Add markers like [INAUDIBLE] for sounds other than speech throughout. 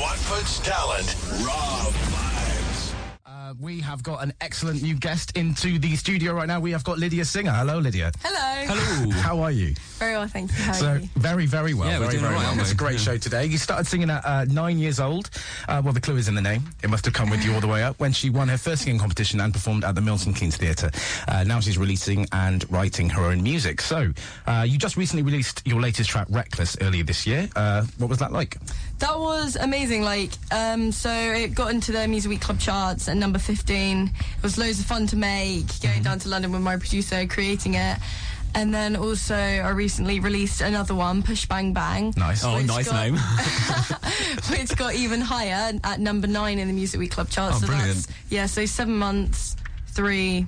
Watford's talent, Raw Vibes. Uh, we have got an excellent new guest into the studio right now. We have got Lydia Singer. Hello, Lydia. Hello. Hello. How are you? Very well, thank you. How are So you? very, very well. Yeah, we're very, doing very all right, well. It's a great Yeah. show today. You started singing at uh, nine years old. Uh, well, the clue is in the name. It must have come with you all the way up when she won her first singing competition and performed at the Milton Keynes Theatre. Uh, now she's releasing and writing her own music. So uh, you just recently released your latest track, Reckless, earlier this year. Uh, what was that like? That was amazing. Like, um, so it got into the Music Week Club charts at number 15. It was loads of fun to make, going down to London with my producer, creating it. And then also, I recently released another one, Push Bang Bang. Nice. Oh, nice got- name. [LAUGHS] [LAUGHS] which got even higher at number nine in the Music Week Club charts. Oh, so brilliant. that's, yeah, so seven months, three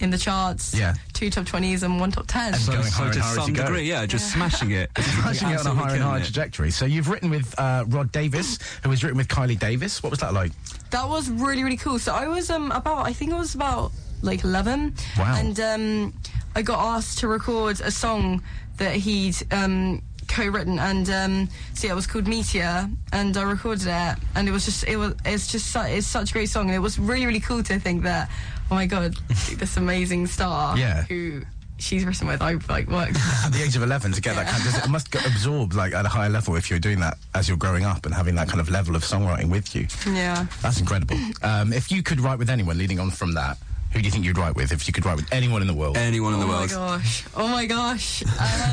in the charts, Yeah. two top 20s and one top 10. And going higher and to higher as some you go. degree, yeah, just smashing it. [LAUGHS] Smashing it on a higher and higher killing it. trajectory. So you've written with uh, Rod Davis, who has written with Kylie Davis. What was that like? That was really really cool. So I was um about I think it was about like 11. Wow. And um I got asked to record a song that he'd um co-written and um so yeah, it was called Meteor and I recorded it and it was just it was it's just su- it's such a great song and it was really really cool to think that oh my god [LAUGHS] this amazing star Yeah. who she's written with I've like worked [LAUGHS] At the age of 11 to get that kind of, it must get absorbed like at a higher level if you're doing that as you're growing up and having that kind of level of songwriting with you. yeah That's incredible. [LAUGHS] Um, if you could write with anyone leading on from that, who do you think you'd write with if you could write with anyone in the world? Anyone in the world. oh my gosh oh my gosh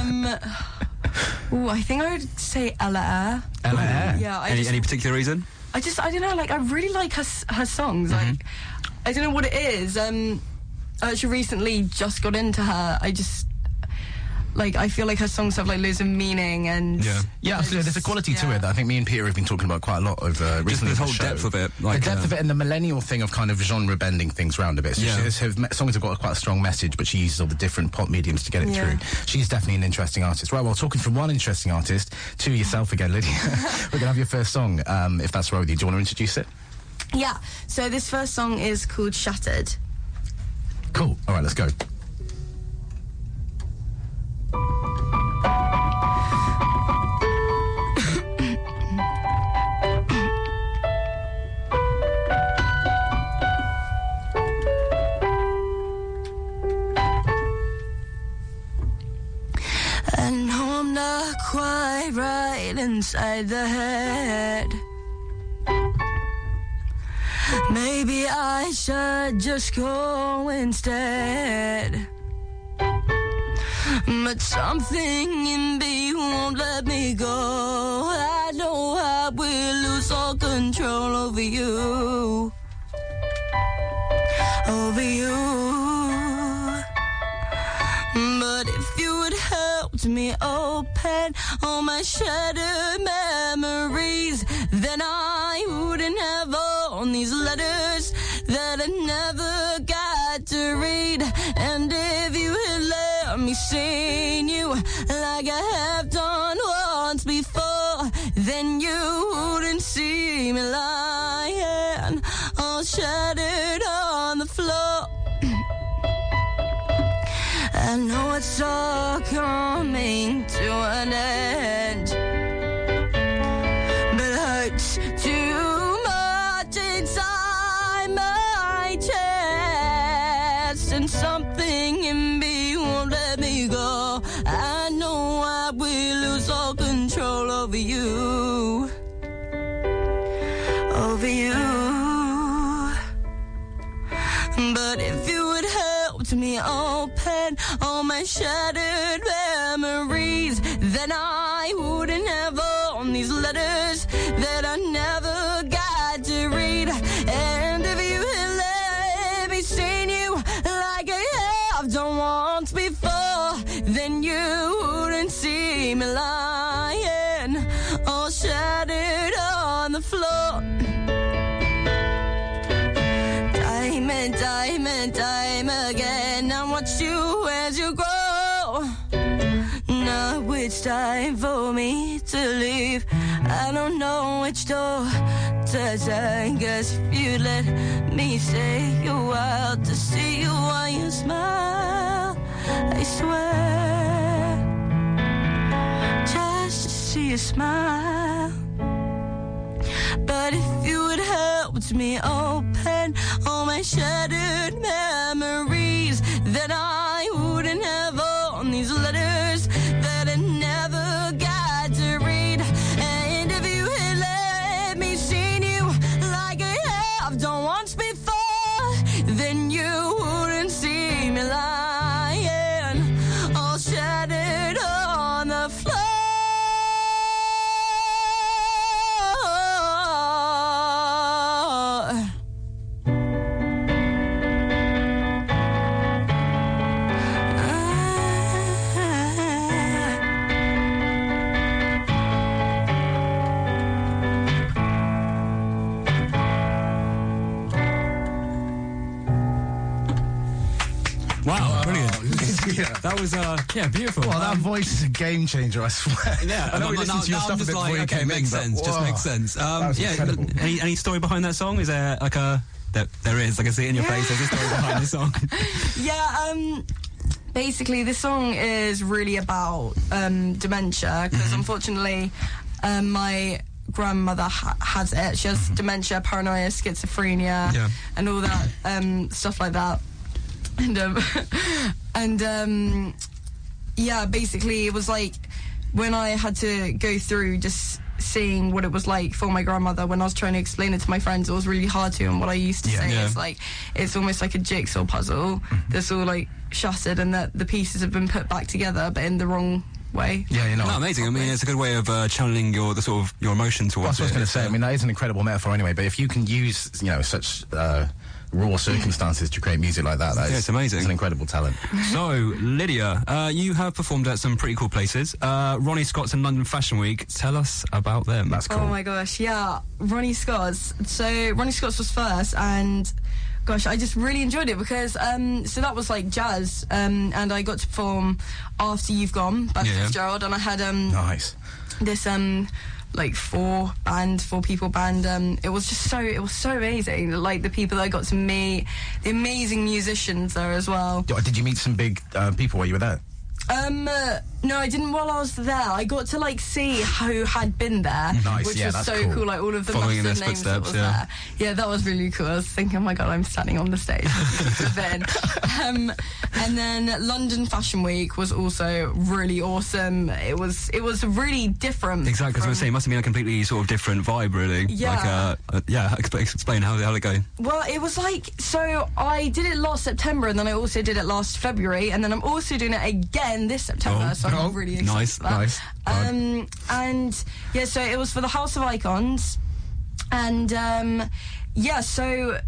um [LAUGHS] Ooh, I think I would say Ella Eyre. Ella Eyre? Yeah, I Any, just, any particular reason? I just, I don't know, like, I really like her, her songs. Like, I don't know what it is. Um, I actually recently just got into her. I just, like, I feel like her songs have, like, loads of meaning and. Yeah. Yeah, absolutely. There's a just- quality to it that I think me and Peter have been talking about quite a lot over uh, recently. the whole show. depth of it, like, the depth uh, of it and the millennial thing of kind of genre bending things around a bit. So Yeah. she, her songs have got quite a strong message, but she uses all the different pop mediums to get it Yeah. through. She's definitely an interesting artist. Right, well, talking from one interesting artist to yourself again, Lydia. [LAUGHS] We're going to have your first song, um, if that's right with you. Do you want to introduce it? Yeah, so this first song is called Shattered. Cool. All right, let's go. Inside the head. Maybe I should just go instead. But something in me won't let me go. I know I will lose all control over you. Over you. But if you would help me open all my shattered memories, then I wouldn't have all these letters that I never got to read. And if you had let me see you like I have done once before, then you wouldn't see me lying all shattered on I know it's all coming to an end. But hurts too much inside my chest. And something in me won't let me go. I know I will lose all control over you. Over you. But if you would help me open all my shattered memories, then I wouldn't have all these letters that I never got to read. And if you had let me see you like I have done once before, then you wouldn't see me lying all shattered on the floor. Time and time and time again, it's time for me to leave. I don't know which door to take. Guess if you let me stay a while to see you while you smile, I swear, just to see you smile. But if you would help me open all my shattered memories, That was uh, yeah, beautiful. Well, that Um, voice is a game changer, I swear. Yeah, [LAUGHS] I know we now- listened to your now stuff I'm a just bit like, before you okay, came makes in. but sense. Just whoa. makes sense. That Um, was yeah, incredible. any any story behind that song? Is there like a there, there is? I can see it in your face. There's a story behind the song. [LAUGHS] Yeah, um, basically, this song is really about um, dementia because Mm-hmm. unfortunately, um, my grandmother ha- has it. She has dementia, paranoia, schizophrenia, Mm-hmm. Yeah. and all that um, stuff like that. And um, [LAUGHS] and um, yeah, basically, it was like when I had to go through just seeing what it was like for my grandmother when I was trying to explain it to my friends, it was really hard to. And what I used to Yeah. say Yeah. is like, it's almost like a jigsaw puzzle that's all like shattered and that the pieces have been put back together, but in the wrong way. Yeah, you know. No, amazing. I mean, it's a good way of uh, channeling your the sort of your emotion towards That's what I was going to say. I mean, that is an incredible metaphor anyway. But if you can use, you know, such uh, raw circumstances to create music like that, that Yeah, is it's amazing. It's an incredible talent. So, Lydia, uh, you have performed at some pretty cool places. Uh, Ronnie Scott's and London Fashion Week. Tell us about them. That's cool. Oh my gosh, yeah. Ronnie Scott's. So Ronnie Scott's was first, and gosh, I just really enjoyed it because um, so that was like jazz, um, and I got to perform after You've Gone by Yeah. Fitzgerald, and I had um, nice. this um like four band four people band um it was just so it was so amazing like the people that i got to meet the amazing musicians there as well Did you meet some big uh, people while you were there? um uh, no i didn't while i was there i got to like see who had been there Nice, which yeah, was so cool. cool. like all of the Following massive names that was yeah. there yeah that was really cool i was thinking oh my god i'm standing on the stage then [LAUGHS] um and then london fashion week was also really awesome it was it was really different Exactly, because I was saying it must have been a completely sort of different vibe, really. Yeah. Like, uh, uh, yeah. [LAUGHS] Exp- explain how how it go? Well, it was like so. I did it last September, and then I also did it last February, and then I'm also doing it again this September. Oh, so Oh, really nice, nice. Um, and yeah, so it was for the House of Icons, and um, yeah, so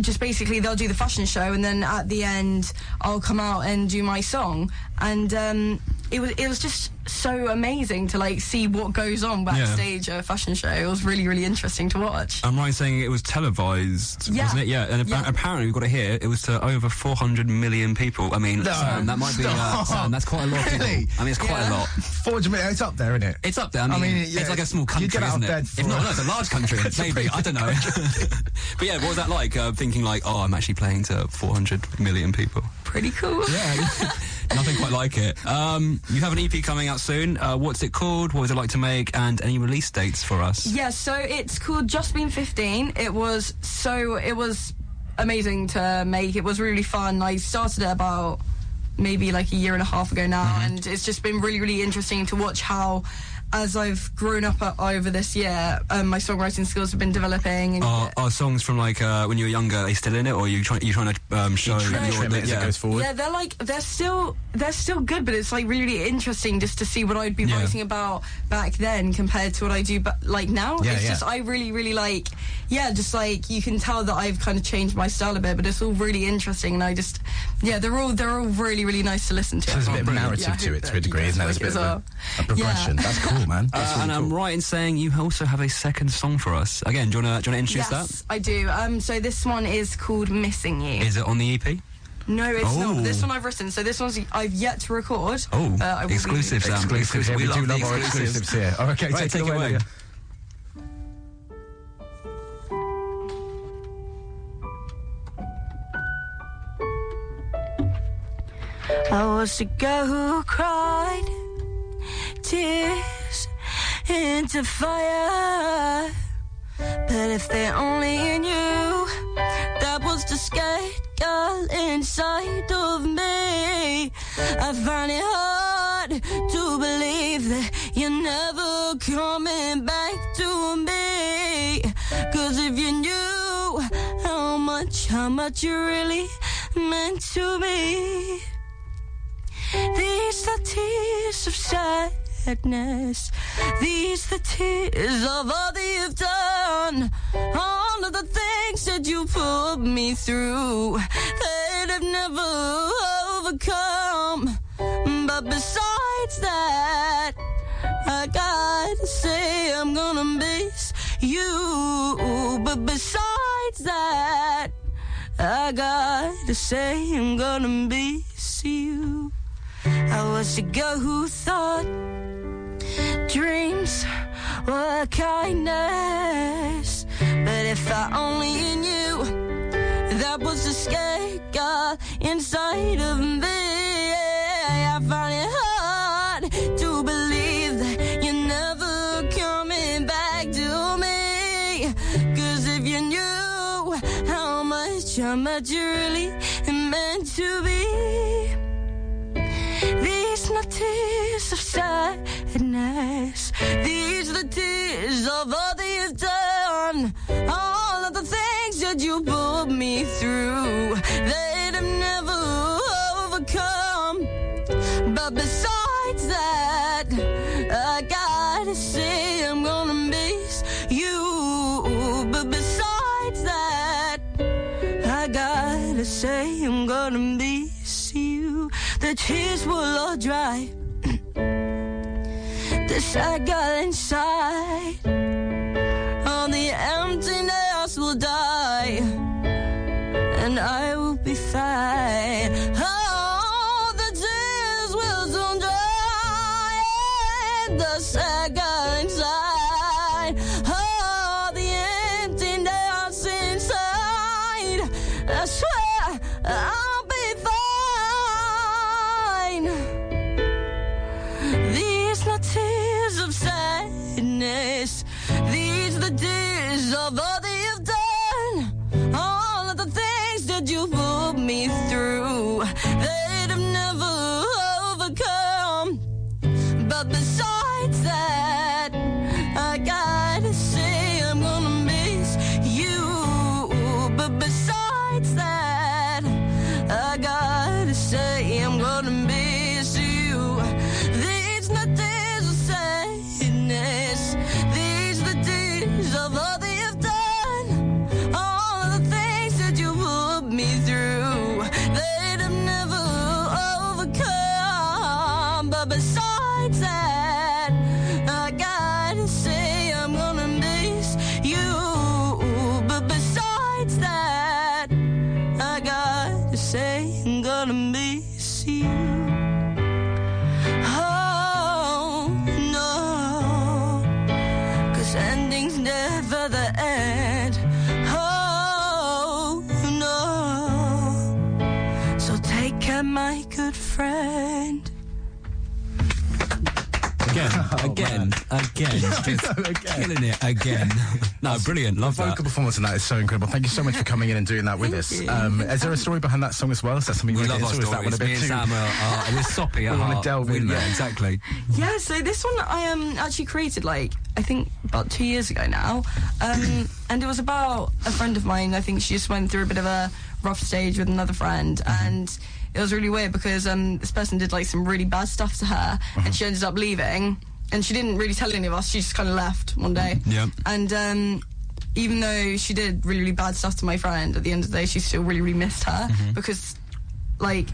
just basically they'll do the fashion show, and then at the end I'll come out and do my song, and um, it was it was just so amazing to like see what goes on backstage at a fashion show. It was really really interesting to watch. I'm right saying it was televised, Yeah. wasn't it? Yeah, and appa- Yeah. apparently we've got to hear it was to over 400 million people. I mean, No. Sam, that might be uh, [LAUGHS] Sam, that's quite a lot. Of people. Really? I mean, it's quite a lot. 400 million, it's up there, isn't it? It's up there. I mean, I mean, yeah, it's like a small you country, get out isn't of it? bed If not, no, it's a large country. [LAUGHS] It's maybe pretty I don't know. [LAUGHS] but yeah, what was that like? Uh, thinking like, oh, I'm actually playing to 400 million people. Pretty cool. Yeah, nothing quite like it. Um, you have an EP coming out soon. Uh, what's it called? What was it like to make? And any release dates for us? Yeah, so it's called Just Been 15. It was so it was amazing to make. It was really fun. I started it about maybe like a year and a half ago now, Mm-hmm. and it's just been really, really interesting to watch how. As I've grown up uh, over this year, um, my songwriting skills have been developing. And Are, are songs from like uh, when you were younger? Are they still in it, or are you trying? You trying to um, show Trim, your- trim it as yeah. it goes forward. Yeah, they're like they're still they're still good, but it's like really, really interesting just to see what I'd be Yeah. writing about back then compared to what I do but like now. Yeah, it's yeah. just I really, really like yeah, just like you can tell that I've kind of changed my style a bit, but it's all really interesting and I just yeah, they're all they're all really, really nice to listen to. So there's a bit of narrative I to it to a degree, isn't there? guys There's a bit of a, a progression. Yeah. That's cool, man. That's Uh, really and I'm cool. right in saying you also have a second song for us. Again, do you want to do you want to introduce Yes, I do. Um, so this one is called "Missing You." Is it on the EP? no, it's Oh. not. This one I've written. So this one's I've yet to record. Oh, but I will be- exclusive, Sam. Exclusive here. We We, love do the love our exclusives. exclusives here. Oh, okay, Right, take, take it it away. away. I was the girl who cried tears into fire. But if they only knew that was the scared girl inside of me, I find it hard to believe that you're never coming back to me. Cause if you knew how much, how much you really meant to me. These are tears of sadness. These the tears of all that you've done. All of the things that you put me through that I've never overcome. But besides that, I gotta say I'm gonna miss you. But besides that, I gotta say I'm gonna miss you. I was a girl who thought dreams were kindness. But if I only knew that was the scared girl inside of me, I find it hard to believe that you're never coming back to me. Cause if you knew how much, how much you really meant to be. These not tears of sadness. You pulled me through that I've never overcome. But besides that, I gotta say I'm gonna miss you. But besides that, I gotta say I'm gonna miss you. The tears will all dry. [CLEARS THROAT] the sad girl inside. My good friend. Again, [LAUGHS] again, again, just killing it again. [LAUGHS] no, brilliant. Love The that. vocal performance in that is so incredible. Thank you so much for coming in and doing that with us. Um, is there a story behind that song as well? Is that something you We want love to our get Is that one a bit and too? Sam are, are we're soppy [LAUGHS] We wanna delve We- in Yeah, exactly. Yeah, so this one I um actually created like I think about two years ago now, um, and it was about a friend of mine. I think she just went through a bit of a rough stage with another friend, and it was really weird because um this person did like some really bad stuff to her, and she ended up leaving, and she didn't really tell any of us. She just kind of left one day, Yeah. and um. Even though she did really, really bad stuff to my friend, at the end of the day, she still really, really missed her. Because, like,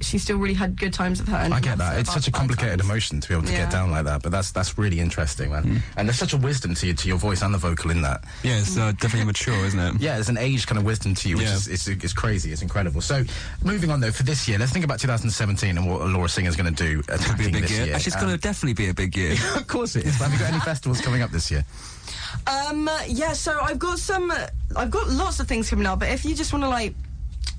she still really had good times with her. And I get that. It's such a complicated times. emotion to be able to Yeah. get down like that. But that's that's really interesting, man. Hmm. And there's such a wisdom to you, to your voice and the vocal in that. Yeah, it's uh, definitely mature, isn't it? Yeah, there's an age kind of wisdom to you, which Yeah. is it's, it's crazy. It's incredible. So, moving on though, for this year, let's think about 2017 and what Laura Singer's going to do Could be a big year. year. Actually, it's Um, going to definitely be a big year. [LAUGHS] of course it is. But have you got any festivals coming up this year? Um, yeah, so I've got some, I've got lots of things coming up, but if you just want to like,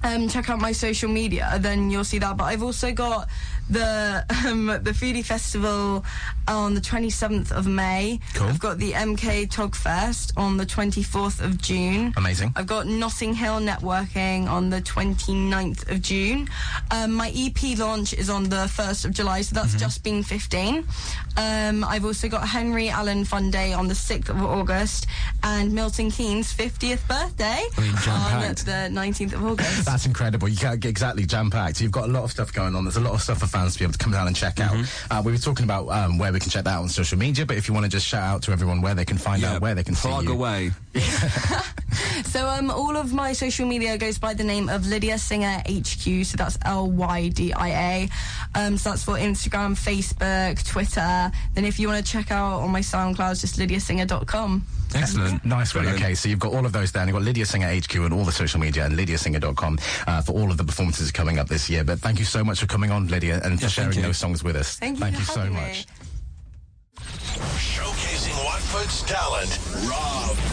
um, check out my social media, then you'll see that. But I've also got the um, the Foodie Festival on the 27th of May. Cool. I've got the MK Togfest on the 24th of June. Amazing. I've got Notting Hill Networking on the 29th of June. Um, my EP launch is on the 1st of July, so Mm-hmm. that's just been 15. Um, I've also got Henry Allen Fun Day on the 6th of August and Milton Keynes' 50th birthday I mean, on the 19th of August. That's incredible. You can't get exactly jam packed. You've got a lot of stuff going on. There's a lot of stuff for fans to be able to come down and check out. Uh, we were talking about um, where we can check that out on social media, but if you want to just shout out to everyone where they can find out where they can plug see you. away. [LAUGHS] So um, all of my social media goes by the name of Lydia Singer HQ. So that's L Y D I A. Um, so that's for Instagram, Facebook, Twitter. Then if you want to check out on my SoundCloud, it's just lydiasinger.com. Excellent. Nice one. Okay, so you've got all of those there. And you've got Lydia Singer HQ and all the social media and lydiasinger.com uh, for all of the performances coming up this year. But thank you so much for coming on, Lydia, and for Yeah, thank sharing those songs with us. Thank you Thank for so having me. much. Showcasing Watford's talent. Raw